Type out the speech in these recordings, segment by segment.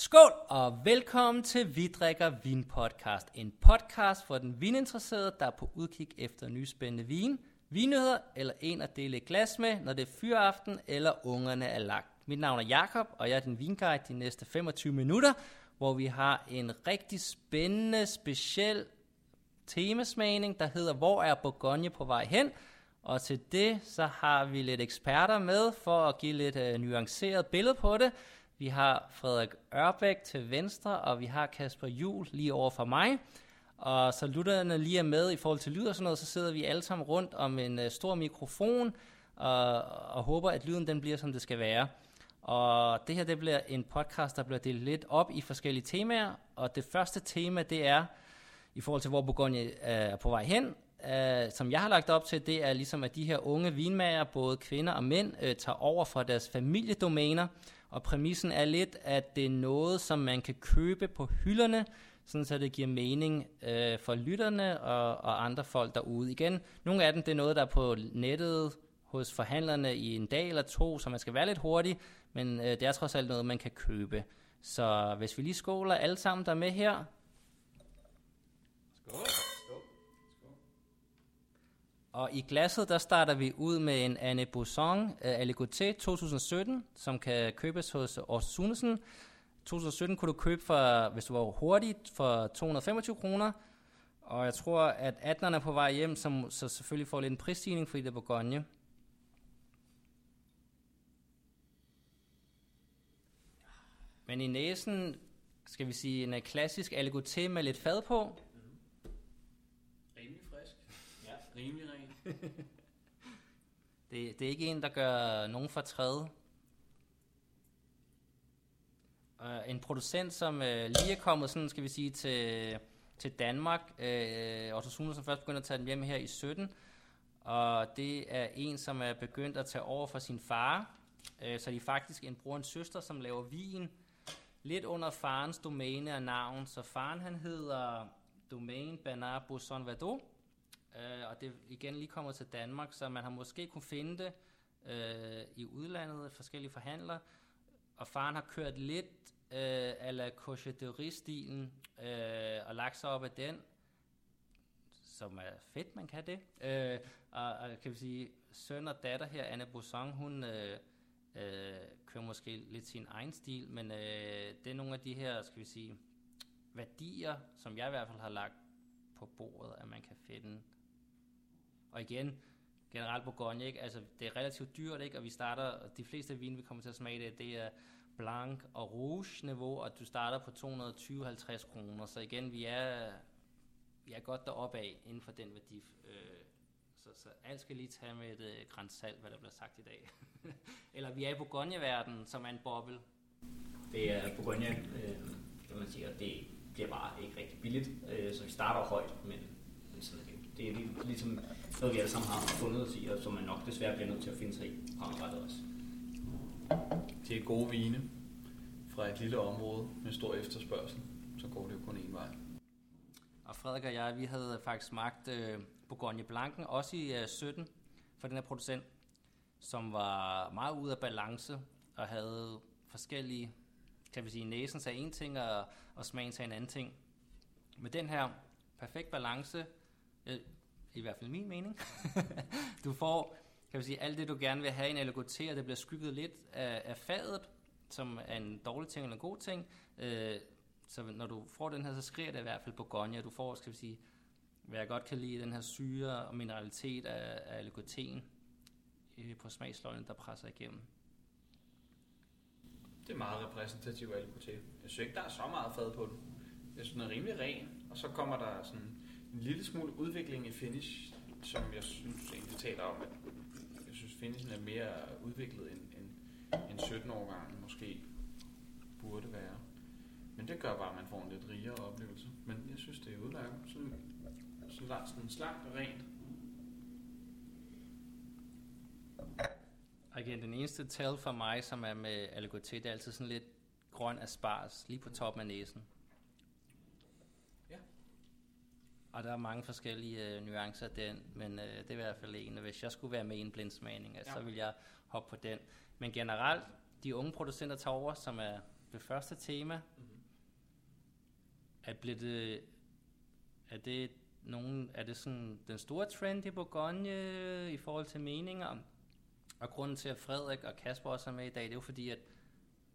Skål og velkommen til Vi drikker vin podcast. En podcast for den vininteresserede, der er på udkig efter nye spændende vin, vinnyheder eller en at dele et glas med, når det er fyraften eller ungerne er lagt. Mit navn er Jakob og jeg er din vinguide de næste 25 minutter, hvor vi har en rigtig spændende, speciel temasmagning, der hedder Hvor er Bourgogne på vej hen? Og til det så har vi lidt eksperter med for at give lidt uh, nuanceret billede på det. Vi har Frederik Ørbæk til venstre, og vi har Kasper Jul lige over for mig. Og så lytterne lige er med i forhold til lyd og sådan noget, så sidder vi alle sammen rundt om en uh, stor mikrofon, og, og håber, at lyden den bliver, som det skal være. Og det her det bliver en podcast, der bliver delt lidt op i forskellige temaer, og det første tema, det er i forhold til, hvor Bourgogne øh, er på vej hen, uh, som jeg har lagt op til, det er ligesom, at de her unge vinmager, både kvinder og mænd, uh, tager over fra deres familiedomæner, og præmissen er lidt, at det er noget, som man kan købe på hylderne, sådan så det giver mening øh, for lytterne og, og andre folk derude. Igen, nogle af dem, det er noget, der er på nettet hos forhandlerne i en dag eller to, så man skal være lidt hurtig, men øh, det er trods alt noget, man kan købe. Så hvis vi lige skåler alle sammen, der er med her. Skål. Og i glasset, der starter vi ud med en Anne Bousson uh, Aligoté 2017, som kan købes hos Ors Sunesen. 2017 kunne du købe, for, hvis du var hurtig, for 225 kroner. Og jeg tror, at 18'erne er på vej hjem, som så selvfølgelig får lidt en prisstigning, fordi det er Bourgogne. Men i næsen, skal vi sige, en klassisk Aligoté med lidt fad på. Rimelig frisk. Ja. Rimelig. Det, det er ikke en, der gør nogen fortræd. Uh, en producent, som uh, lige er kommet sådan, skal vi sige, til, til Danmark. Uh, Otto Sune, som først begyndte at tage den hjem her i 17. Og det er en, som er begyndt at tage over for sin far. Uh, så de er faktisk en bror og en søster, som laver vin. Lidt under farens domæne og navn. Så faren han hedder Domaine Bernard Bosson Vadeau øh, og det igen lige kommer til Danmark, så man har måske kunne finde det øh, i udlandet, forskellige forhandlere, og faren har kørt lidt øh, ala la cocheterie-stilen øh, og lagt sig op af den, som er fedt, man kan det. Øh, og, og kan vi sige, søn og datter her, Anne Bosson, hun øh, øh, kører måske lidt sin egen stil, men øh, det er nogle af de her, skal vi sige, værdier, som jeg i hvert fald har lagt på bordet, at man kan finde og igen, generelt Bourgogne, ikke? Altså, det er relativt dyrt, ikke? og vi starter, de fleste vin, vi kommer til at smage det, det er blanc og rouge niveau, og du starter på 220-50 kroner, så igen, vi er, vi er godt deroppe af inden for den værdi. Øh, så, så alt skal lige tage med et øh, græns salt, hvad der bliver sagt i dag. Eller vi er i Bourgogne-verden, som er en boble. Det er Bourgogne, øh, kan man sige, og det bliver bare ikke rigtig billigt, øh, så vi starter højt, men, men sådan er det det er ligesom noget, vi alle sammen har fundet os i, og som man nok desværre bliver nødt til at finde sig i fremadrettet også. Det er gode vine fra et lille område med stor efterspørgsel, så går det jo kun en vej. Og Frederik og jeg, vi havde faktisk smagt uh, Bourgogne Blanken, også i uh, 17, for den her producent, som var meget ude af balance, og havde forskellige, kan vi sige, næsen sagde en ting, og, og smagen sagde en anden ting. Med den her perfekt balance, Øh, i hvert fald min mening. du får, kan vi sige, alt det du gerne vil have i en LGT, og det bliver skygget lidt af, af fadet, som er en dårlig ting eller en god ting. Øh, så når du får den her, så skriger det i hvert fald på Gonja. Du får, skal vi sige, hvad jeg godt kan lide, den her syre og mineralitet af, af LGT'en øh, på smagsløgene, der presser igennem. Det er meget repræsentativt af LGT. Jeg synes ikke, der er så meget fad på den. Jeg synes, den er rimelig ren, og så kommer der sådan en lille smule udvikling i finish, som jeg synes egentlig taler om, at jeg synes finishen er mere udviklet end, end, end 17 år måske burde være. Men det gør bare, at man får en lidt rigere oplevelse. Men jeg synes, det er udmærket. Sådan, sådan, sådan slankt og rent. Og igen, den eneste tal for mig, som er med Aligoté, det er altid sådan lidt grøn aspars, lige på toppen af næsen. Og der er mange forskellige øh, nuancer af den, men øh, det er i hvert fald en. Hvis jeg skulle være med i en blindsmagning, ja. så vil jeg hoppe på den. Men generelt, de unge producenter tager over, som er det første tema. Mhm. Er, blevet det, er det nogen, er det sådan den store trend i Bourgogne i forhold til meninger? Og grunden til, at Frederik og Kasper også er med i dag, det er jo fordi, at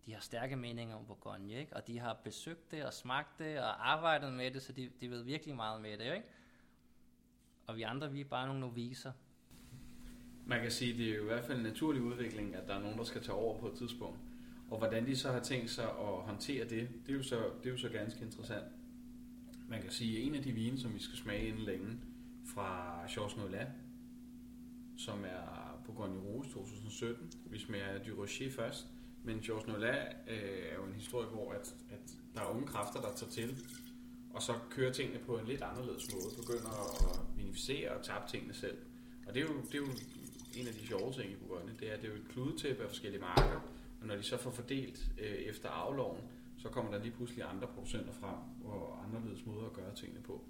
de har stærke meninger om Bourgogne, ikke? og de har besøgt det og smagt det og arbejdet med det, så de, de ved virkelig meget med det. Ikke? Og vi andre, vi er bare nogle noviser. Man kan sige, at det er jo i hvert fald en naturlig udvikling, at der er nogen, der skal tage over på et tidspunkt. Og hvordan de så har tænkt sig at håndtere det, det er jo så, det er jo så ganske interessant. Man kan sige, at en af de vine, som vi skal smage inden længe, fra Georges Nola, som er Bourgogne Rouge 2017. Vi smager du Rocher først, men Georges Nola øh, er jo en historie, hvor at, at der er unge kræfter, der tager til, og så kører tingene på en lidt anderledes måde, begynder at minificere og tabe tingene selv. Og det er jo, det er jo en af de sjove ting i Bourgogne, det er, at det er jo et kludetæppe af forskellige marker, og når de så får fordelt øh, efter afloven, så kommer der lige pludselig andre producenter frem, og anderledes måder at gøre tingene på.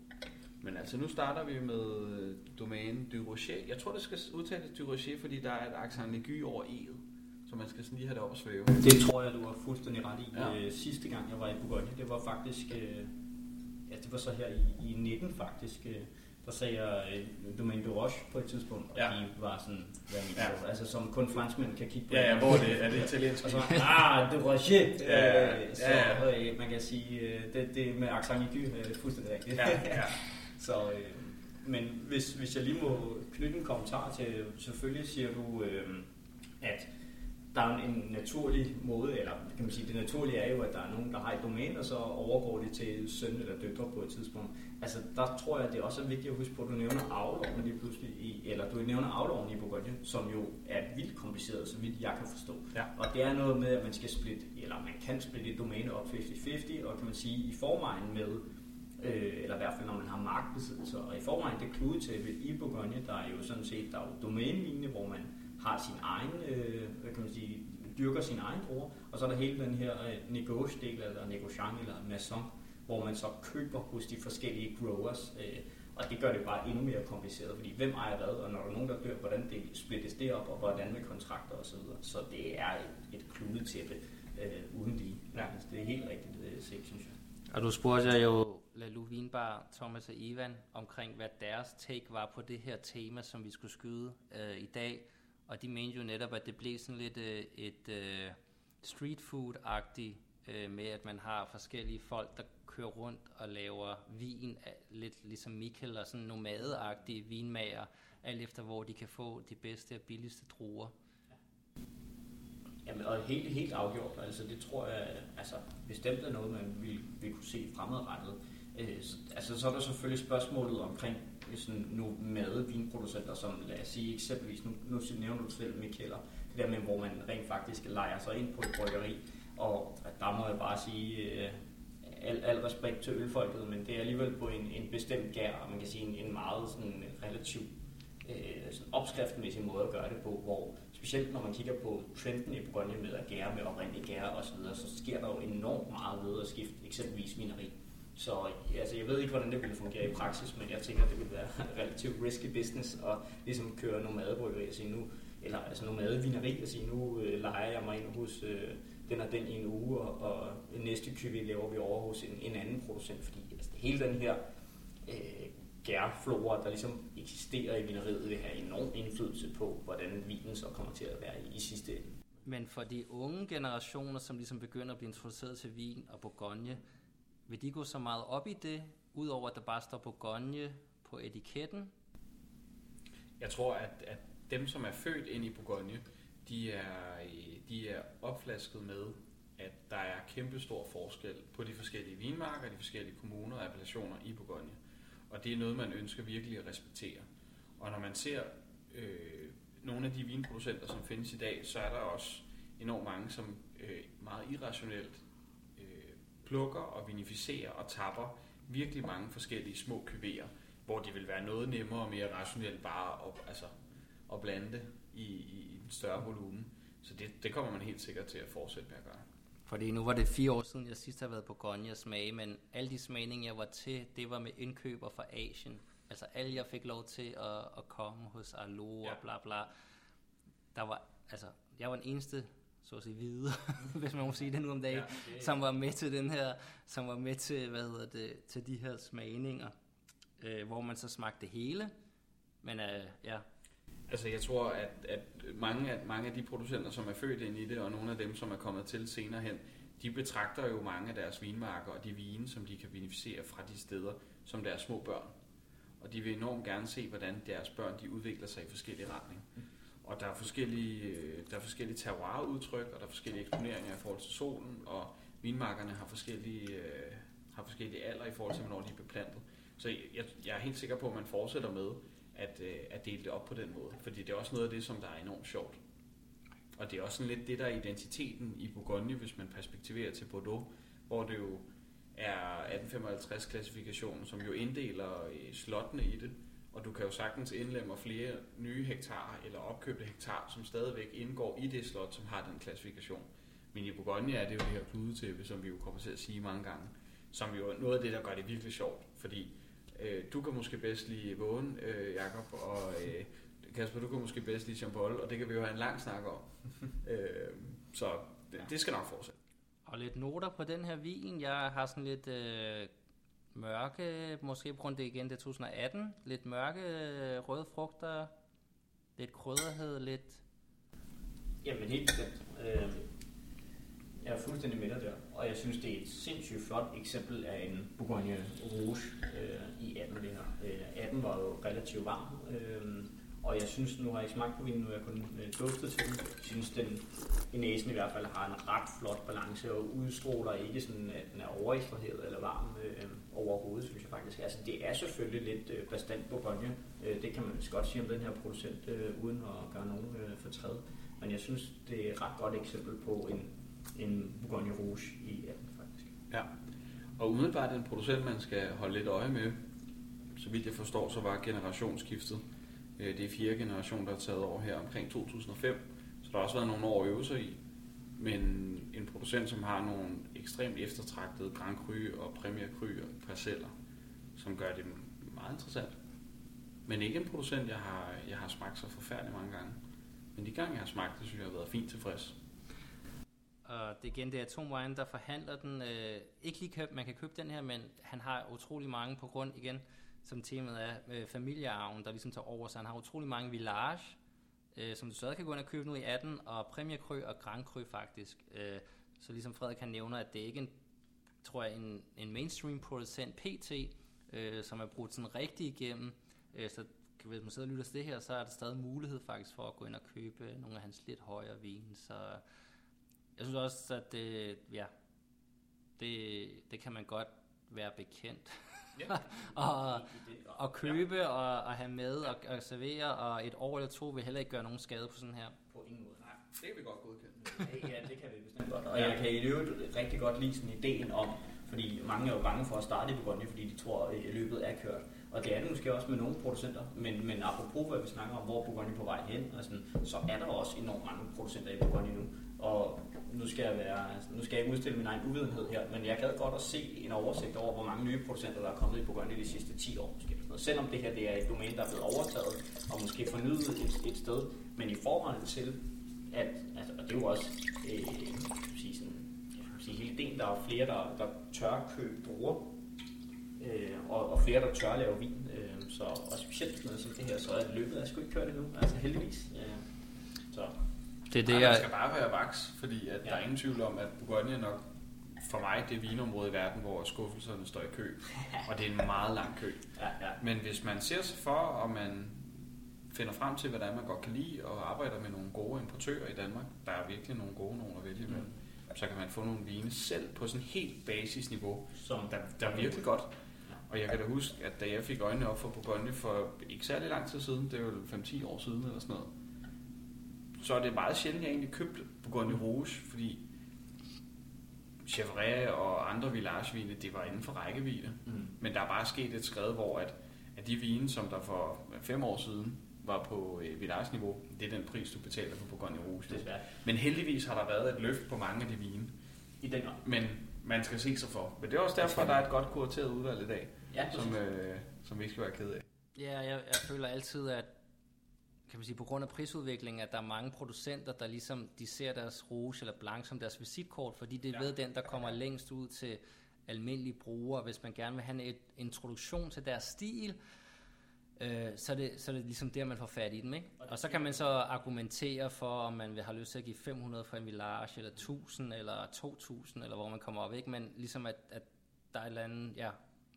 Men altså, nu starter vi med øh, domænen du Rocher. Jeg tror, det skal udtales du Rocher, fordi der er et accent aigu over e'et. Så man skal sådan lige have det op at svæve. Det tror jeg, du har fuldstændig ret i. Ja. Ja. Øh, sidste gang, jeg var i Bourgogne, det var faktisk... Øh, ja, det var så her i, i 19 faktisk. Øh, der sagde jeg øh, Domaine de Roche på et tidspunkt, og Ja. de var sådan, hvad Ja. ja. altså som kun franskmænd kan kigge på. Ja, ja, hvor er det? Er det italiensk? Og så, ah, de Rocher! Ja, ja, Øh, Så ja, øh, man kan sige, øh, det, det med accent aigu er fuldstændig rigtigt. Ja, ja. Så, øh, men hvis, hvis jeg lige må knytte en kommentar til, selvfølgelig siger du, øh, at der er en naturlig måde, eller kan man sige, det naturlige er jo, at der er nogen, der har et domæne, og så overgår det til søn eller døtre på et tidspunkt. Altså, der tror jeg, det også er vigtigt at huske på, at du nævner avloven lige pludselig, i, eller du nævner avloven i Bourgogne, som jo er vildt kompliceret, så vidt jeg kan forstå. Ja. Og det er noget med, at man skal splitte, eller man kan splitte et domæne op 50-50, og kan man sige, i forvejen med øh, eller i hvert fald når man har markbesiddelse. Og i forvejen det kludetæppe i Bourgogne, der er jo sådan set, der er jo domænelignende, hvor man har sin egen, øh, hvad kan man sige, dyrker sin egen druer, og så er der hele den her øh, negotiate-del, eller negociant, eller maison, hvor man så køber hos de forskellige growers, øh, og det gør det bare endnu mere kompliceret, fordi hvem ejer hvad, og når der er nogen, der dør, hvordan det splittes det op, og hvordan med kontrakter osv. Så det er et, et kludetæppe øh, uden lige. Ja. Altså, det er helt rigtigt øh, set, synes jeg. Og du spurgte jeg jo La Luvinbar, Thomas og Ivan, omkring hvad deres take var på det her tema, som vi skulle skyde øh, i dag. Og de mente jo netop, at det blev sådan lidt øh, et øh, street food-agtigt øh, med, at man har forskellige folk, der kører rundt og laver vin, lidt ligesom Mikkel og sådan nomadeagtige vinmager, alt efter hvor de kan få de bedste og billigste druer. Jamen, og helt, helt afgjort. Altså, det tror jeg altså, bestemt er noget, man vil, vil kunne se fremadrettet. Øh, altså, så er der selvfølgelig spørgsmålet omkring sådan nomade vinproducenter, som lad os sige eksempelvis, nu, nu nævner du selv Mikkeller, det der med, hvor man rent faktisk leger sig ind på et bryggeri, og der må jeg bare sige, øh, al, al respekt til ølfolket, men det er alligevel på en, en bestemt gær, og man kan sige en, en meget sådan, relativt øh, sådan opskriftmæssig måde at gøre det på, hvor specielt når man kigger på trenden i Brønje med at gære med oprindelige gære og så så sker der jo enormt meget ved at skifte eksempelvis vineri. Så altså, jeg ved ikke, hvordan det ville fungere i praksis, men jeg tænker, at det ville være relativt risky business at ligesom køre nomadebryggeri og sige nu, eller altså nomadevineri og sige, nu øh, leger jeg mig ind hos øh, den og den i en uge, og, og næste kyvi laver vi over hos en, en anden producent, fordi altså, hele den her øh, gærflora, der ligesom eksisterer i vineriet, vil have enorm indflydelse på, hvordan vinen så kommer til at være i, i sidste ende. Men for de unge generationer, som ligesom begynder at blive introduceret til vin og Bourgogne, vil de gå så meget op i det, udover at der bare står Bourgogne på etiketten? Jeg tror, at, at dem, som er født ind i Bourgogne, de er, de er opflasket med, at der er kæmpe stor forskel på de forskellige vinmarker, de forskellige kommuner og appellationer i Bourgogne. Og det er noget, man ønsker virkelig at respektere. Og når man ser øh, nogle af de vinproducenter, som findes i dag, så er der også enormt mange, som øh, meget irrationelt plukker og vinificerer og tapper virkelig mange forskellige små kuverer, hvor det vil være noget nemmere og mere rationelt bare at, altså, at blande det i, i en større volumen. Så det, det kommer man helt sikkert til at fortsætte med at gøre. Fordi nu var det fire år siden, jeg sidst har været på og smage, men alle de smagninger, jeg var til, det var med indkøber fra Asien. Altså alle, jeg fik lov til at, at komme hos Arlo Ja. og bla bla. Der var, altså, jeg var den eneste så at sige hvide, hvis man må sige det nu om dagen, Ja, det- som var med til den her, som var med til, hvad hedder det, til de her smagninger, øh, hvor man så smagte det hele. Men øh, ja, Altså jeg tror, at, at mange, af, mange af de producenter, som er født ind i det, og nogle af dem, som er kommet til senere hen, de betragter jo mange af deres vinmarker og de vine, som de kan beneficiere fra de steder, som deres små børn. Og de vil enormt gerne se, hvordan deres børn de udvikler sig i forskellige retninger. Og der er forskellige, øh, der er forskellige terroirudtryk, og der er forskellige eksponeringer i forhold til solen, og vinmarkerne har forskellige, øh, har forskellige alder i forhold til, hvornår de er beplantet. Så jeg, jeg er helt sikker på, at man fortsætter med at, øh, at dele det op på den måde. Fordi det er også noget af det, som der er enormt sjovt. Og det er også sådan lidt det, der er identiteten i Bourgogne, hvis man perspektiverer til Bordeaux, hvor det jo er 1855-klassifikationen, som jo inddeler øh, slottene i det, og du kan jo sagtens indlemme flere nye hektarer eller opkøbte hektar, som stadigvæk indgår i det slot, som har den klassifikation. Men i Bourgogne er det jo det her kludetæppe, som vi jo kommer til at sige mange gange, som jo er noget af det, der gør det virkelig sjovt, fordi øh, du kan måske bedst lide Vågen, øh, Jakob, og øh, Kasper, du kan måske bedst lide Jean Paul, og det kan vi jo have en lang snak om. øh, så det, det skal nok fortsætte. Og lidt noter på den her vin. Jeg har sådan lidt øh, mørke, måske på grund af det igen, det er 2018. Lidt mørke øh, røde frugter, lidt krydderhed, lidt... Jamen helt bestemt. Øh, jeg er fuldstændig med dig der, og jeg synes, det er et sindssygt flot eksempel af en Bourgogne Rouge øh, i 18 det her. Øh, 18 var jo relativt varm, øh, og jeg synes, nu har jeg ikke smagt på vinen, nu har jeg kun øh, duftet til den. Jeg synes, den i næsen i hvert fald har en ret flot balance og udstråler ikke sådan, at den er overekstraheret eller varm øh, overhovedet, synes jeg faktisk. Altså, det er selvfølgelig lidt øh, bastant Bourgogne. Øh, det kan man vist godt sige om den her producent, øh, uden at gøre nogen øh, fortræd. Men jeg synes, det er et ret godt eksempel på en, en Bourgogne Rouge i 18 faktisk. Ja. Og umiddelbart en producent, man skal holde lidt øje med, så vidt jeg forstår, så var generationsskiftet øh, Det er fjerde generation, der er taget over her omkring 2005, så der har også været nogle år at øve sig i. Men en producent, som har nogle ekstremt eftertragtede Grand Cru og Premier Cru parceller, som gør det meget interessant. Men ikke en producent, jeg har, jeg har smagt så forfærdeligt mange gange. Men de gange, jeg har smagt det, synes jeg har været fint tilfreds. Og det er igen, det er Tom Wine, der forhandler den. Øh, ikke lige køb, man kan købe den her, men han har utrolig mange på grund, igen, som temaet er, øh, familiearven, der ligesom tager over, så han har utrolig mange village, øh, som du stadig kan gå ind og købe nu i 18, og Premier Cru og Grand Cru faktisk. Øh, så ligesom Frederik kan nævner, at det er ikke en, tror jeg, en, en mainstream producent PT, øh, som er brugt sådan rigtig igennem. Øh, så kan- hvis man sidder og lytter til det her, så er der stadig mulighed faktisk for at gå ind og købe nogle af hans lidt højere vin. Så jeg synes også, at det, ja, det, det kan man godt være bekendt. Ja. og, og købe og, og have med og, og servere, og et år eller to vil heller ikke gøre nogen skade på sådan her. På ingen måde. Nej, det kan vi godt godkende. ja, det kan vi bestemt godt. Og jeg kan i øvrigt rigtig godt lide sådan ideen om, fordi mange er jo bange for at starte i Bourgogne, fordi de tror, at løbet er kørt. Og det er det måske også med nogle producenter, men, men apropos hvad vi snakker om, hvor er på vej hen, og sådan, så er der også enormt mange producenter i Bourgogne nu. Og nu skal jeg, være, nu skal jeg ikke udstille min egen uvidenhed her, men jeg gad godt at se en oversigt over, hvor mange nye producenter, der er kommet i Burgundy de sidste 10 år. Måske. Sådan noget. Selvom det her det er et domæne, der er blevet overtaget, og måske fornyet et, et sted, men i forhold til, at, altså, og det er jo også øh, sige sådan, jeg sige, hele den, der er flere, der, der tør købe druer, øh, og, og flere, der tør lave vin. Øh, så, og specielt sådan noget som det her, så er løbet er sgu ikke kørt endnu, altså heldigvis. Øh, det er Det man jeg, skal bare være vaks, fordi at ja. der er ingen tvivl om, at Bourgogne er nok for mig det vinområde i verden, hvor skuffelserne står i kø. Og det er en meget lang kø. ja, ja. Men hvis man ser sig for, og man finder frem til, er, man godt kan lide, og arbejder med nogle gode importører i Danmark, der er virkelig nogle gode nogle at vælge med, så kan man få nogle vine selv på sådan helt basisniveau, Som, der, der er virkelig godt. Og jeg kan da huske, at da jeg fik øjnene op for Bourgogne for ikke særlig lang tid siden, det er jo 5-10 år siden eller sådan noget, så er det meget sjældent, jeg egentlig købte Bourgogne Rouge, fordi Chevrolet og andre villagevine, det var inden for rækkevidde. Mm. Men der er bare sket et skred, hvor at, at de vine, som der for fem år siden var på øh, village-niveau, det er den pris, du betaler for Bourgogne Rouge. Desværre. Men heldigvis har der været et løft på mange af de vine. I den grad. Men man skal se sig for. Men det er også derfor, der er et godt kurateret udvalg i dag, Ja, som, øh, som vi ikke skal være ked af. ja, jeg, jeg føler altid, at kan man sige, på grund af prisudviklingen, at der er mange producenter, der ligesom, de ser deres rouge eller blanc som deres visitkort, fordi det er Ja. ved den, der kommer længst ud til almindelige brugere, hvis man gerne vil have en introduktion til deres stil, øh, så, er det, så er det ligesom der, man får fat i dem. Ikke? Og så kan man så argumentere for, om man vil have lyst til at give 500 for en village, eller 1000, eller 2000, eller hvor man kommer op. Ikke? Men ligesom, at, at der er et eller andet, ja,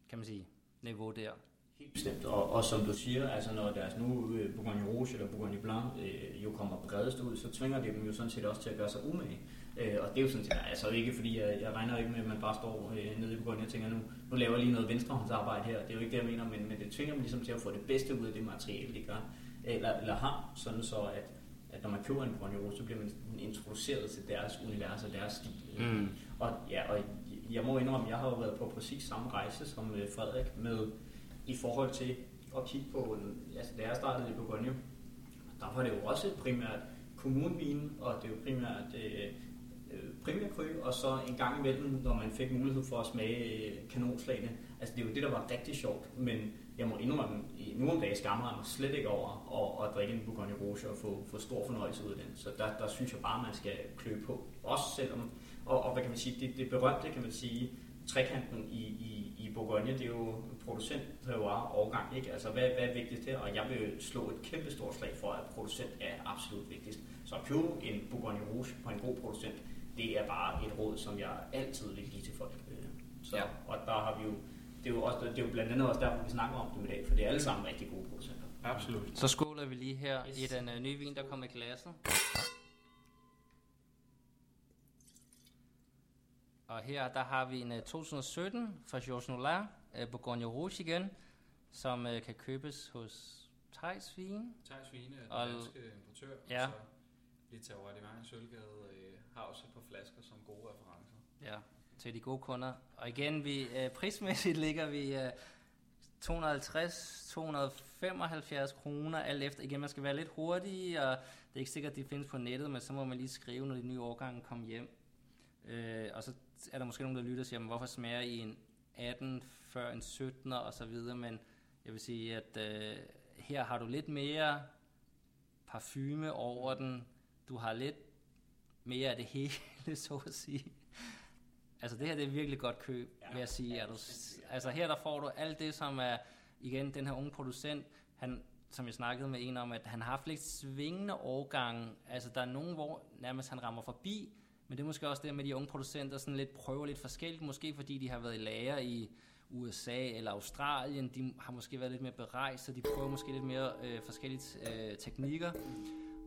kan man sige, niveau der. Helt bestemt, og, og som du siger, altså når deres nu øh, Bourgogne Rouge eller Bourgogne Blanc øh, jo kommer bredest ud, så tvinger det dem jo sådan set også til at gøre sig umage. Øh, og det er jo sådan set, altså ikke fordi, jeg, jeg regner ikke med, at man bare står øh, nede i Bourgogne og tænker, nu, nu laver jeg lige noget venstrehåndsarbejde her. Det er jo ikke det, jeg mener, men, men det tvinger dem ligesom til at få det bedste ud af det materiale, de gør, eller, eller har, sådan så at, at når man køber en Bourgogne Rouge, så bliver man introduceret til deres univers og deres stil. Mm. Og, ja, og jeg må indrømme, at jeg har jo været på præcis samme rejse som øh, Frederik med i forhold til at kigge på, altså da jeg startede i Bourgogne, der var det jo også primært kommunvin, og det er jo primært øh, øh primærkry, og så en gang imellem, når man fik mulighed for at smage øh, kanonslagene. Altså det er jo det, der var rigtig sjovt, men jeg må indrømme, i nu om dagen skammer jeg mig slet ikke over at, at drikke en Bourgogne Rouge og få, få stor fornøjelse ud af den. Så der, der synes jeg bare, man skal klø på. Også selvom, og, og hvad kan man sige, det, det berømte, kan man sige, trekanten i, i, i Bourgogne, det er jo producent, terroir, årgang, ikke? Altså, hvad, hvad er vigtigst her? Og jeg vil slå et kæmpe stort slag for, at producent er absolut vigtigst. Så at købe en Bourgogne Rouge på en god producent, det er bare et råd, som jeg altid vil give til folk. Øh, Så, Ja. Og der har vi jo, det er jo, også, det er jo blandt andet også derfor, vi snakker om dem i dag, for det er alle sammen rigtig gode producenter. Absolut. Så skåler vi lige her Yes. i den uh, nye vin, der kommer i glasset. Og her der har vi en uh, 2017 fra Georges Noulin, uh, Bourgogne Rouge igen, som uh, kan købes hos Thijs Vin. Thijs Vine er Og- den danske importør, Ja. og så Litauer Divine Sølvgade øh, har også et par flasker som gode referencer. Ja, til de gode kunder. Og igen, vi, uh, prismæssigt ligger vi uh, 250-275 kroner, alt efter. Igen, man skal være lidt hurtig, og det er ikke sikkert, at de findes på nettet, men så må man lige skrive, når de nye årgange kommer hjem. Øh, og så er der måske nogen, der lytter og siger, "Men hvorfor smager I en 18 før en 17 og så videre, men jeg vil sige, at øh, her har du lidt mere parfume over den, du har lidt mere af det hele, så at sige. Altså det her det er virkelig godt køb, Ja. vil jeg sige. Ja, Er du, altså her der får du alt det, som er, igen, den her unge producent, han, som jeg snakkede med en om, at han har haft lidt svingende årgange. Altså der er nogen, hvor nærmest han rammer forbi, men det er måske også det med de unge producenter, sådan lidt prøver lidt forskelligt, måske fordi de har været i lager i USA eller Australien, de har måske været lidt mere berejst, så de prøver måske lidt mere øh, forskellige øh, teknikker,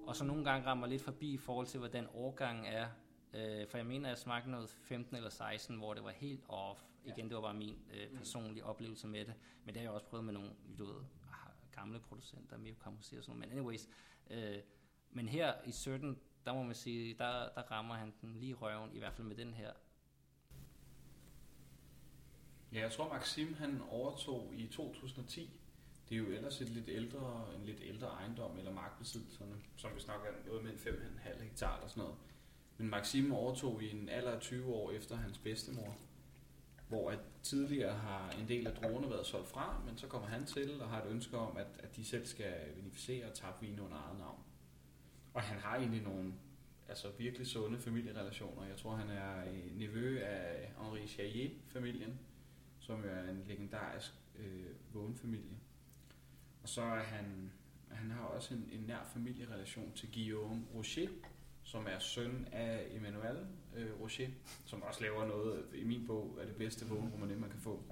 og så nogle gange rammer lidt forbi i forhold til, hvordan årgangen er. Øh, for jeg mener, at jeg smagte noget 15 eller 16, hvor det var helt off. Igen, det var bare min øh, personlige oplevelse med det. Men det har jeg også prøvet med nogle, du ved, gamle producenter, Mio Camusi og sådan noget. Men anyways, øh, men her i 17, der må man sige, der, der rammer han den lige i røven, i hvert fald med den her. Ja, jeg tror Maxim han overtog i 2010. Det er jo ellers et lidt ældre, en lidt ældre ejendom eller markbesiddelserne, som vi snakker om noget med en 5,5 hektar eller sådan noget. Men Maxim overtog i en alder af 20 år efter hans bedstemor, hvor at tidligere har en del af druerne været solgt fra, men så kommer han til og har et ønske om, at, at de selv skal vinificere og tabe vin under eget navn. Og han har egentlig nogle altså virkelig sunde familierelationer. Jeg tror, han er øh, nevø af Henri Charrier-familien, som jo er en legendarisk øh, vågenfamilie. Og så er han, han har også en, en nær familierelation til Guillaume Rocher, som er søn af Emmanuel øh, Rocher, som også laver noget, i min bog, er det bedste vågenromané, man kan få.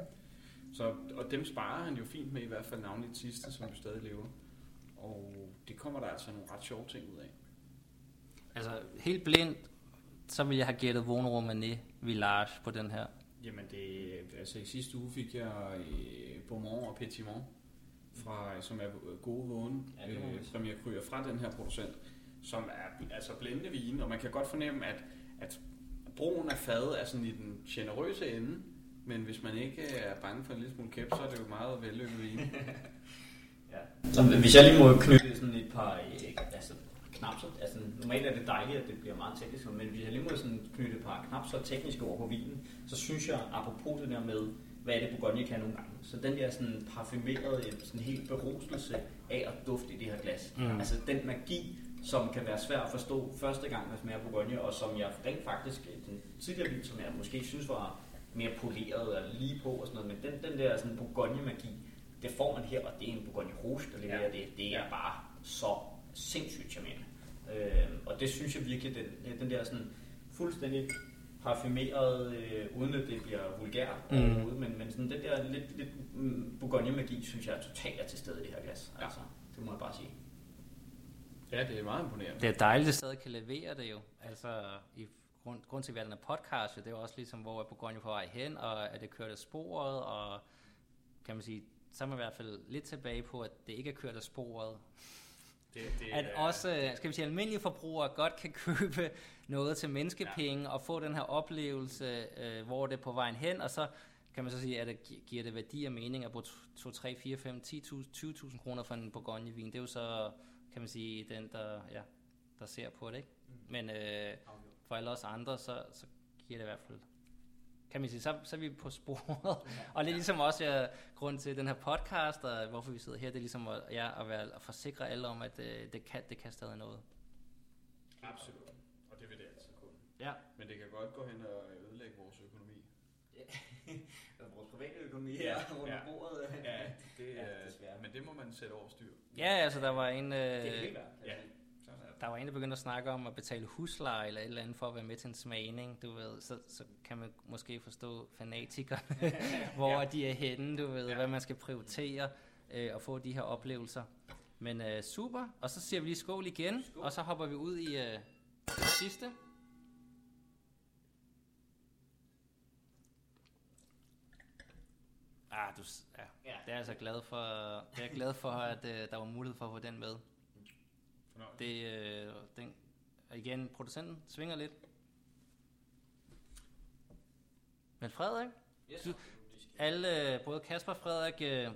Så, og dem sparer han jo fint med, i hvert fald navnligt sidste, som jo stadig lever. Og det kommer der altså nogle ret sjove ting ud af. Altså helt blindt, så ville jeg have gættet Vonero Mané Village på den her. Jamen det, altså i sidste uge fik jeg øh, Beaumont og Petitmont, fra, som er gode vågne Ja, øh, sige. premierkryer fra den her producent, som er altså blændende vin, og man kan godt fornemme, at, at broen af fadet er sådan i den generøse ende, men hvis man ikke er bange for en lille smule kæp, så er det jo meget vellykket vin. Så hvis jeg lige må knytte sådan et par, øh, altså knap så, altså normalt er det dejligt, at det bliver meget teknisk, men hvis jeg lige må sådan knytte et par knap så tekniske ord på vinen, så synes jeg, apropos det der med, hvad er det Bourgogne kan nogle gange. Så den der sådan parfumerede, sådan helt beruselse af at dufte i det her glas. Mm. Altså den magi, som kan være svær at forstå første gang, man smager Bourgogne, og som jeg rent faktisk, den tidligere vin, som jeg måske synes var mere poleret og lige på og sådan noget, men den, den der sådan Bourgogne-magi, det får man her, og det er en Bourgogne Rouge, der leverer Ja. det. Det er Ja. bare så sindssygt charmerende. Øh, og det synes jeg virkelig, den, den der sådan fuldstændig parfumeret, øh, uden at det bliver vulgært Mm. mm. overhovedet, men, men sådan den der lidt, lidt mm, Bourgogne-magi, synes jeg totalt er til stede i det her glas. Ja. Altså, det må jeg bare sige. Ja, det er meget imponerende. Det er dejligt, at stadig kan levere det jo. Altså, i grund, grund til, at vi har den her podcast, det er jo også ligesom, hvor er Bourgogne på vej hen, og er det kørt af sporet, og kan man sige, så er man i hvert fald lidt tilbage på, at det ikke er kørt af sporet. Det, det At også, øh, skal vi sige, almindelige forbrugere godt kan købe noget til menneskepenge, ja. og få den her oplevelse, øh, hvor det er på vejen hen, og så kan man så sige, at det gi- giver det værdi og mening at bruge 2, 3, 4, 5, 10.000, 20.000 kroner for en Bourgogne-vin. Det er jo så, kan man sige, den, der, ja, der ser på det. Ikke? Men øh, for alle os andre, så, så giver det i hvert fald kan man sige, så, så er vi på sporet. og det er ligesom også ja, grund til den her podcast, og hvorfor vi sidder her, det er ligesom at, ja, at, være, at forsikre alle om, at øh, det, kan, det kan stadig noget. Absolut. Og det vil det altid kunne. Ja. Men det kan godt gå hen og ødelægge vores økonomi. Vores private økonomi Ja, her under ja. bordet. Ja, det, Ja, er, desværre. men det må man sætte over styr. Ja, altså der var en, Det er det øh, helt værd. ja. Der var en, der begyndte at snakke om at betale husleje eller et eller andet for at være med til en smagning, du ved, så, så kan man måske forstå fanatikerne, hvor Ja. de er henne, du ved, Ja. hvad man skal prioritere øh, og få de her oplevelser. Men øh, super, og så siger vi lige skål igen, Skål. og så hopper vi ud i øh, det sidste. Ah, du, ja. Ja. Det er jeg altså glad for, det er jeg glad for, at øh, der var mulighed for at få den med. Fornøjelse. Det, øh, den, igen, producenten svinger lidt. Men Frederik, Yes. Du- alle, både Kasper og Frederik, øh,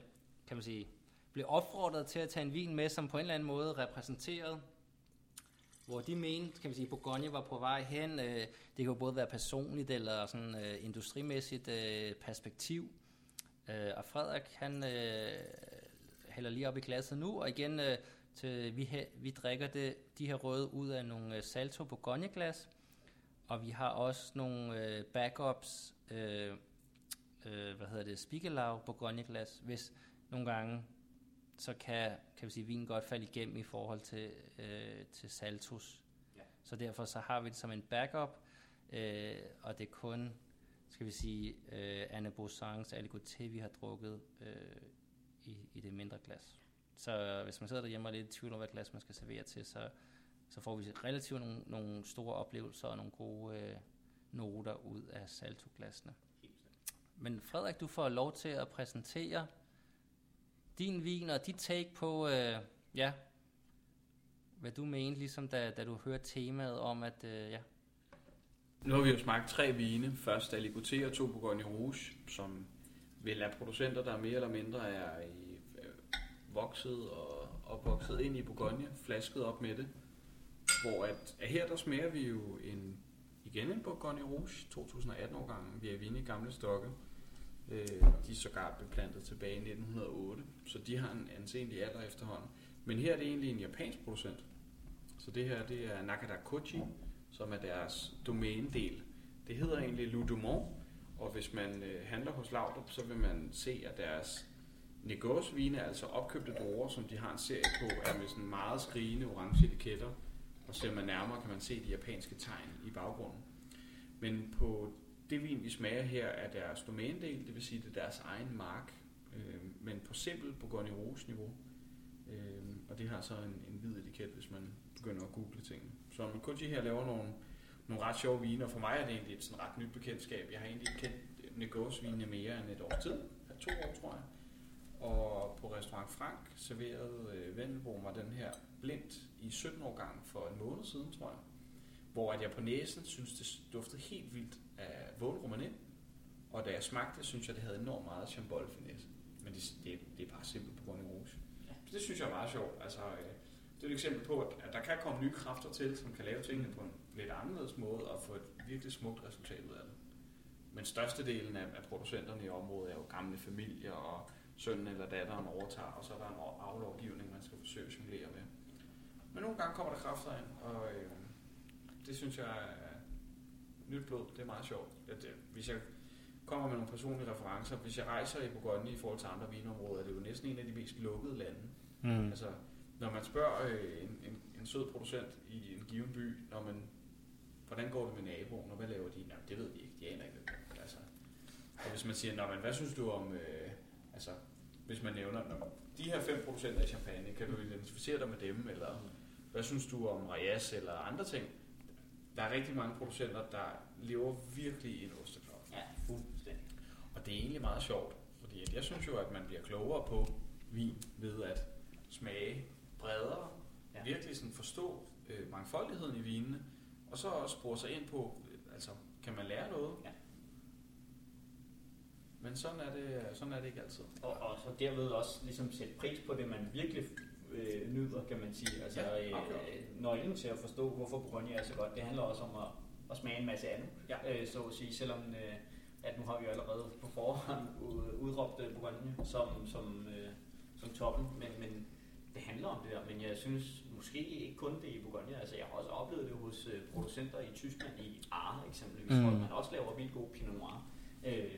kan man sige, blev opfordret til at tage en vin med, som på en eller anden måde repræsenterede, hvor de mente, kan vi sige, Bourgogne var på vej hen. Øh, det kan jo både være personligt eller sådan øh, industrimæssigt øh, perspektiv. Øh, og Frederik, han øh, hælder lige op i glasset nu, og igen, øh, til, vi, he, vi drikker det, de her røde ud af nogle øh, Salto Bourgogne glas, og vi har også nogle øh, backups, øh, øh, hvad hedder det, Spiegelau Bourgogne glas, hvis nogle gange, så kan, kan vi sige, vinen godt falde igennem i forhold til, øh, til Saltus. Ja. Så derfor så har vi det som en backup, øh, og det er kun, skal vi sige, øh, Anne Bossans Aligoté, vi har drukket øh, i, i det mindre glas. Så hvis man sidder derhjemme og er lidt i tvivl om, hvad glas man skal servere til, så, så får vi relativt nogle, nogle store oplevelser og nogle gode øh, noter ud af saltoglasene. Men Frederik, du får lov til at præsentere din vin og dit take på, øh, ja, hvad du mente, ligesom da, da du hørte temaet om, at øh, ja, Nu har vi jo smagt tre vine. Først Aligoté og to Bourgogne Rouge, som vel er producenter, der mere eller mindre er i, vokset og opvokset ind i Bourgogne, flasket op med det. Hvor at, at her der smager vi jo en, igen en Bourgogne Rouge, 2018-årgangen. Vi er vinde i gamle stokke. Øh, de er sågar beplantet tilbage i 1908, så de har en anseelig alder efterhånden. Men her er det egentlig en japansk producent. Så det her det er Nakada Kochi, som er deres domænedel. Det hedder egentlig Ludumont, og hvis man øh, handler hos Laudrup, så vil man se, at deres Negos-vine, altså opkøbte druer, som de har en serie på, er med sådan meget skrigende orange etiketter. Og ser man nærmere, kan man se de japanske tegn i baggrunden. Men på det vin, vi smager her, er deres domænedel, det vil sige, det er deres egen mark, øh, men på simpel Bourgogne Rose niveau. Øh, og det har så en, en hvid etiket, hvis man begynder at google tingene. Så Kochi her laver nogle, nogle ret sjove viner, og for mig er det egentlig et sådan ret nyt bekendtskab. Jeg har egentlig kendt Negos mere end et års tid, to år tror jeg. Og på Restaurant Frank serverede øh, Vendelbo mig den her blindt i 17 år gang for en måned siden, tror jeg. Hvor at jeg på næsen synes, det duftede helt vildt af Vågen Romanet. Og da jeg smagte synes jeg, det havde enormt meget chambol finesse. Men det, det, det er bare simpelt på grund af rouge. Så det synes jeg er meget sjovt. Altså, øh, det er et eksempel på, at, at der kan komme nye kræfter til, som kan lave tingene på en lidt anderledes måde og få et virkelig smukt resultat ud af det. Men størstedelen af, af producenterne i området er jo gamle familier, og sønnen eller datteren overtager, og så er der en aflovgivning, man skal forsøge at jonglere med. Men nogle gange kommer der kræfter ind, og øh, det synes jeg er nyt blod. Det er meget sjovt. At, øh, hvis jeg kommer med nogle personlige referencer, hvis jeg rejser i Bourgogne i forhold til andre vinområder, det er jo næsten en af de mest lukkede lande. Mm. Altså, når man spørger øh, en, en, en sød producent i en given by, når man, hvordan går det med naboen, og hvad laver de? Nej, det ved de ikke. De aner ikke, altså. Og hvis man siger, men hvad synes du om, øh, altså, hvis man nævner, de her fem producenter af champagne, kan du identificere dig med dem, eller hvad synes du om Reyes eller andre ting? Der er rigtig mange producenter, der lever virkelig i en osteklok. Ja, fuldstændig. Og det er egentlig meget sjovt, fordi jeg synes jo, at man bliver klogere på vin ved at smage bredere, ja. virkelig sådan forstå øh, mangfoldigheden i vinene, og så også bruge sig ind på, øh, altså, kan man lære noget? Ja. Men sådan er det, sådan er det ikke altid. Og, og så derved også ligesom sætte pris på det, man virkelig øh, nyder, kan man sige. Altså, ja, okay. øh, nøglen til at forstå, hvorfor Bourgogne er så godt, det handler også om at, at smage en masse andet, ja. øh, så at sige, selvom øh, at nu har vi jo allerede på forhånd udråbt øh, Bourgogne som, som, øh, som toppen, men, men det handler om det der, men jeg synes måske ikke kun det i Bourgogne, altså jeg har også oplevet det hos øh, producenter i Tyskland, i Aar eksempelvis, mm. hvor man også laver vildt god Pinot Noir. Øh,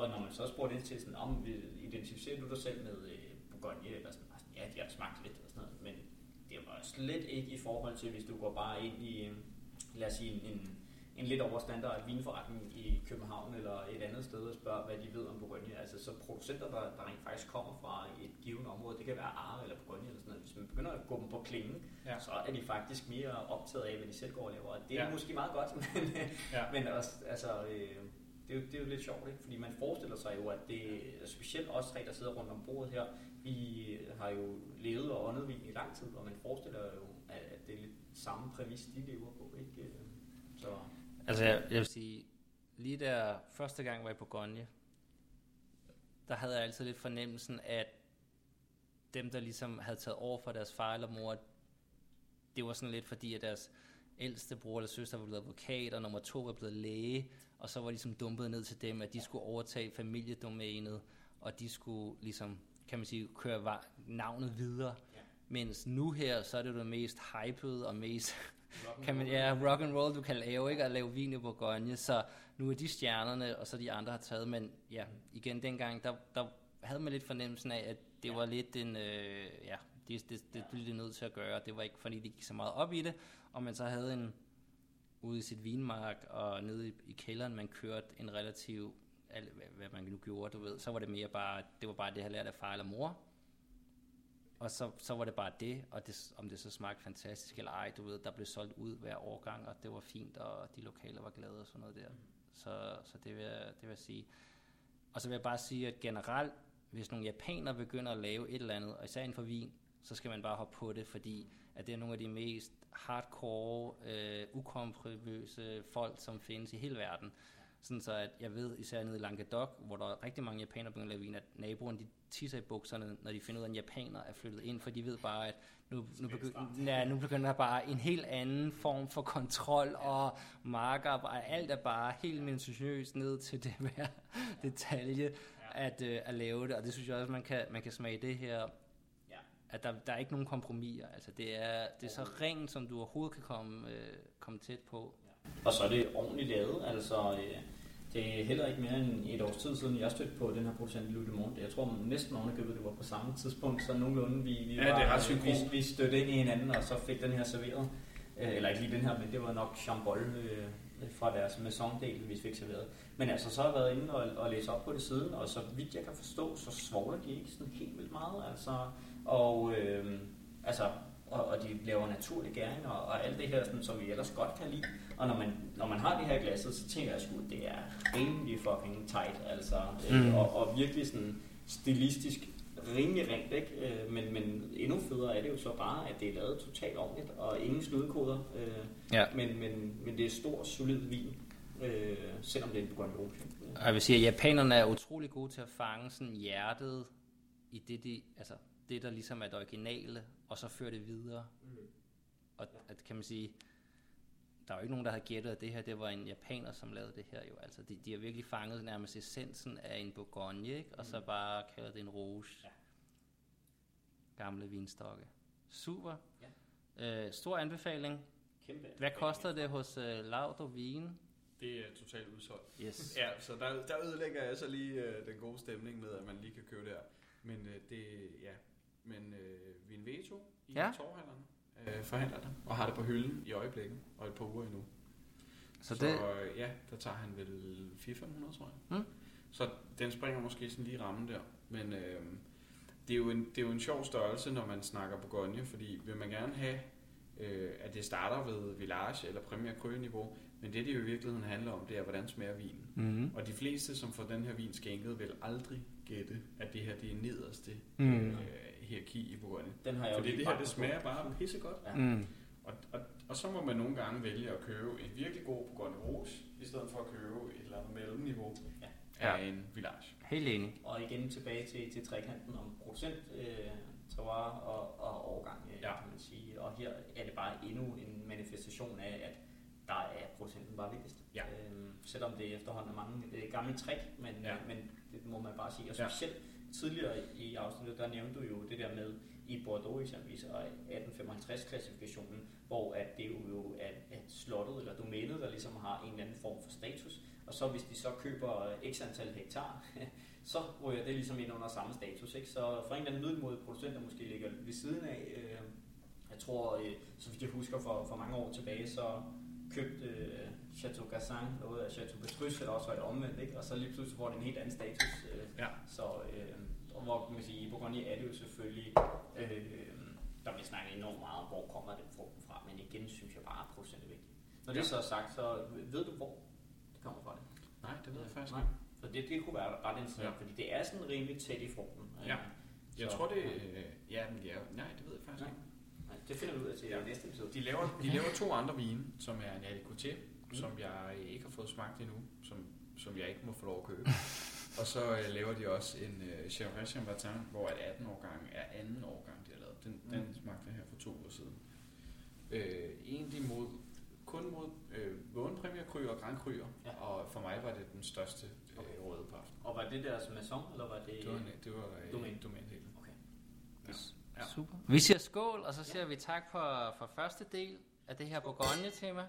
og når man så spurgte ind til sådan, om identificerer du dig selv med øh, Bourgogne, eller sådan, altså, ja, de har smagt lidt og sådan noget, men det var slet ikke i forhold til, hvis du går bare ind i, øh, lad os sige, en, en lidt over standard vinforretning i København eller et andet sted og spørger, hvad de ved om Bourgogne. Altså så producenter, der, der rent faktisk kommer fra et givet område, det kan være Arre eller Bourgogne eller sådan noget. Hvis man begynder at gå dem på klingen, ja. så er de faktisk mere optaget af, hvad de selv går og laver. Og det er ja. måske meget godt, men, ja. men også, altså, øh, det, er jo, det er jo lidt sjovt, ikke? fordi man forestiller sig jo, at det specielt os tre, der sidder rundt om bordet her, vi har jo levet og åndet vin i lang tid, og man forestiller jo, at det er lidt samme præmis, de lever på. Ikke? Så. Altså jeg, jeg vil sige, lige der første gang var jeg på Gonje, der havde jeg altid lidt fornemmelsen, at dem, der ligesom havde taget over for deres far eller mor, det var sådan lidt fordi, at deres ældste bror eller søster var blevet advokat, og nummer to var blevet læge, og så var ligesom dumpet ned til dem, at de skulle overtage familiedomænet, og de skulle ligesom, kan man sige, køre navnet videre. Ja. Mens nu her, så er det det mest hypede og mest kan man, ja, rock and roll du kan lave, ikke? At lave vin i Bourgogne, så nu er de stjernerne, og så de andre har taget, men ja, igen dengang, der, der havde man lidt fornemmelsen af, at det ja. var lidt en, øh, ja, det, det, det blev det nødt til at gøre, det var ikke fordi, de gik så meget op i det, og man så havde en, ude i sit vinmark, og nede i, i kælderen, man kørte en relativ, hvad, hvad man nu gjorde, du ved, så var det mere bare, det var bare det, jeg lærte af far eller mor, og så, så var det bare det, og det, om det så smagte fantastisk eller ej, du ved, der blev solgt ud hver årgang, og det var fint, og de lokale var glade og sådan noget der. Så, så det, vil jeg, det vil jeg sige. Og så vil jeg bare sige, at generelt, hvis nogle japanere begynder at lave et eller andet, og især inden for vin, så skal man bare hoppe på det, fordi at det er nogle af de mest hardcore, øh, ukompromøse folk, som findes i hele verden. Sådan så at jeg ved, især nede i Languedoc, hvor der er rigtig mange japanere begynder at lave vin, at naboerne de tisser i bukserne, når de finder ud af, at en japaner er flyttet ind, for de ved bare, at nu, nu, begynder, ja, nu begynder der bare en helt anden form for kontrol og marker, og alt er bare helt minutiøst ned til det hver detalje at, uh, at lave det, og det synes jeg også, man kan, man kan smage det her at der, der er ikke nogen kompromiser. Altså, det er, det er så rent, som du overhovedet kan komme, øh, komme tæt på. Og så er det ordentligt lavet. Altså, øh, det er heller ikke mere end et års tid siden, jeg stødte på den her producent i Louis Monde. Jeg tror næsten ovenikøbet, det var på samme tidspunkt, så nogenlunde vi, vi, ja, var, det er vi, vi stødte ind i hinanden, og så fik den her serveret. Øh, eller ikke lige den her, men det var nok Chambol øh, fra deres maison-del, vi fik serveret. Men altså, så har jeg været inde og, og læse op på det siden, og så vidt jeg kan forstå, så svogler de ikke sådan helt vildt meget. Altså, og, øh, altså, og, og de laver naturlige gæringer og, og alt det her, sådan, som vi ellers godt kan lide. Og når man, når man har det her glasset, så tænker jeg sgu, at det er rimelig fucking tight, altså. Øh, mm. og, og virkelig sådan stilistisk rimelig rent, ikke? Øh, men, men endnu federe er det jo så bare, at det er lavet totalt ordentligt, og ingen snudekoder. Øh, ja. men, men, men det er stor, solid vin, øh, selvom det er en Bourgogne Rouge. Jeg vil sige, at japanerne er utrolig gode til at fange sådan hjertet i det, de, altså det, der ligesom er det originale, og så føre det videre. Mm. Og at, kan man sige, der er jo ikke nogen, der har gættet, at det her det var en japaner, som lavede det her jo. Altså, de, de har virkelig fanget nærmest essensen af en Bourgogne, ikke? og så bare kaldet det en rouge. Ja. Gamle vinstokke. Super. Ja. Øh, stor anbefaling. Kæmpe. Hvad koster det hos øh, Laudo Vin? Det er totalt udsolgt. Yes. Ja, så der, der ødelægger jeg så lige øh, den gode stemning med, at man lige kan købe der. Men øh, det, ja, men øh, Veto i Ja. torvhandlerne øh, forhandler det, og har det på hylden i øjeblikket, og et par uger endnu. Så Så, det, øh, ja, der tager han vel 400-500, tror jeg. Mm. Så den springer måske sådan lige rammen der. Men øh, det, er jo en, det er jo en sjov størrelse, når man snakker Bourgogne, fordi vil man gerne have, øh, at det starter ved Village eller Premier Cru niveau, men det, det jo i virkeligheden handler om, det er, hvordan smager vinen. mm-hmm. Og de fleste, som får den her vin skænket, vil aldrig gætte, at det her det er nederste Mm. øh, hierarki i Bourgogne. Den har jeg Fordi jo det her, det smager bare pissegodt. Ja. Mm. Og, og, og så må man nogle gange vælge at købe en virkelig god Bourgogne Rouge, i stedet for at købe et eller andet mellemniveau Ja. af en Village. Helt enig. Og igen tilbage til, til trekanten om producent, øh, terroir og, og årgang, øh, Ja. kan man sige. Og her er det bare endnu en manifestation af, at der er producenten bare vigtigst. Ja. Øhm, selvom det efterhånden er mange øh, gamle trick, men, Ja. ja. men det må man bare sige. Og Ja tidligere i afsnittet, der nævnte du jo det der med i Bordeaux eksempelvis, og 1855-klassifikationen, hvor at det jo er at slottet eller domænet, der ligesom har en eller anden form for status. Og så hvis de så køber x antal hektar, så ryger det ligesom ind under samme status. Ikke? Så for en eller anden middelmodig producent, der måske ligger ved siden af, øh, jeg tror, øh, så vidt jeg husker for, for mange år tilbage, så købte øh, Chateau Gassin noget af Chateau Petrus, eller også var det omvendt, ikke? og så lige pludselig får det en helt anden status. Øh, Ja. så, øh, og hvor kan man sige, i Bourgogne er det jo selvfølgelig, øh, der bliver snakket enormt meget om, hvor kommer den frugten fra, men igen synes jeg bare, at er vigtigt. Når det Ja. så er sagt, så ved du, hvor det kommer fra det? Nej, det ved jeg faktisk ikke. Så det, det kunne være ret interessant, Ja. ja. fordi det er sådan rimelig tæt i frugten. Ja. Øh, Jeg så- tror det... Øh, ja, men ja, nej, det ved jeg faktisk Nej. ikke. Nej, det finder vi ud af til Ja. ja. næste episode. De laver, de laver to andre vine, som er en Alicoté. Som jeg ikke har fået smagt endnu, som, som jeg ikke må få lov at købe. og så øh, laver de også en øh, Chèvre Chambertin, hvor at 18 årgang er anden årgang, de har lavet. Den, mm. den smagte jeg her for to uger siden. Øh, egentlig mod, kun mod øh, Vågen Premier Cru og Grand Cru, Ja. og for mig var det den største øh, Okay. røde på aftenen. Og var det deres maison, eller var det... Det var, det var øh, Domæne. domænedelen. Okay. Ja. Ja. Super. Vi siger skål, og så siger vi tak for, for første del af det her Bourgogne-tema.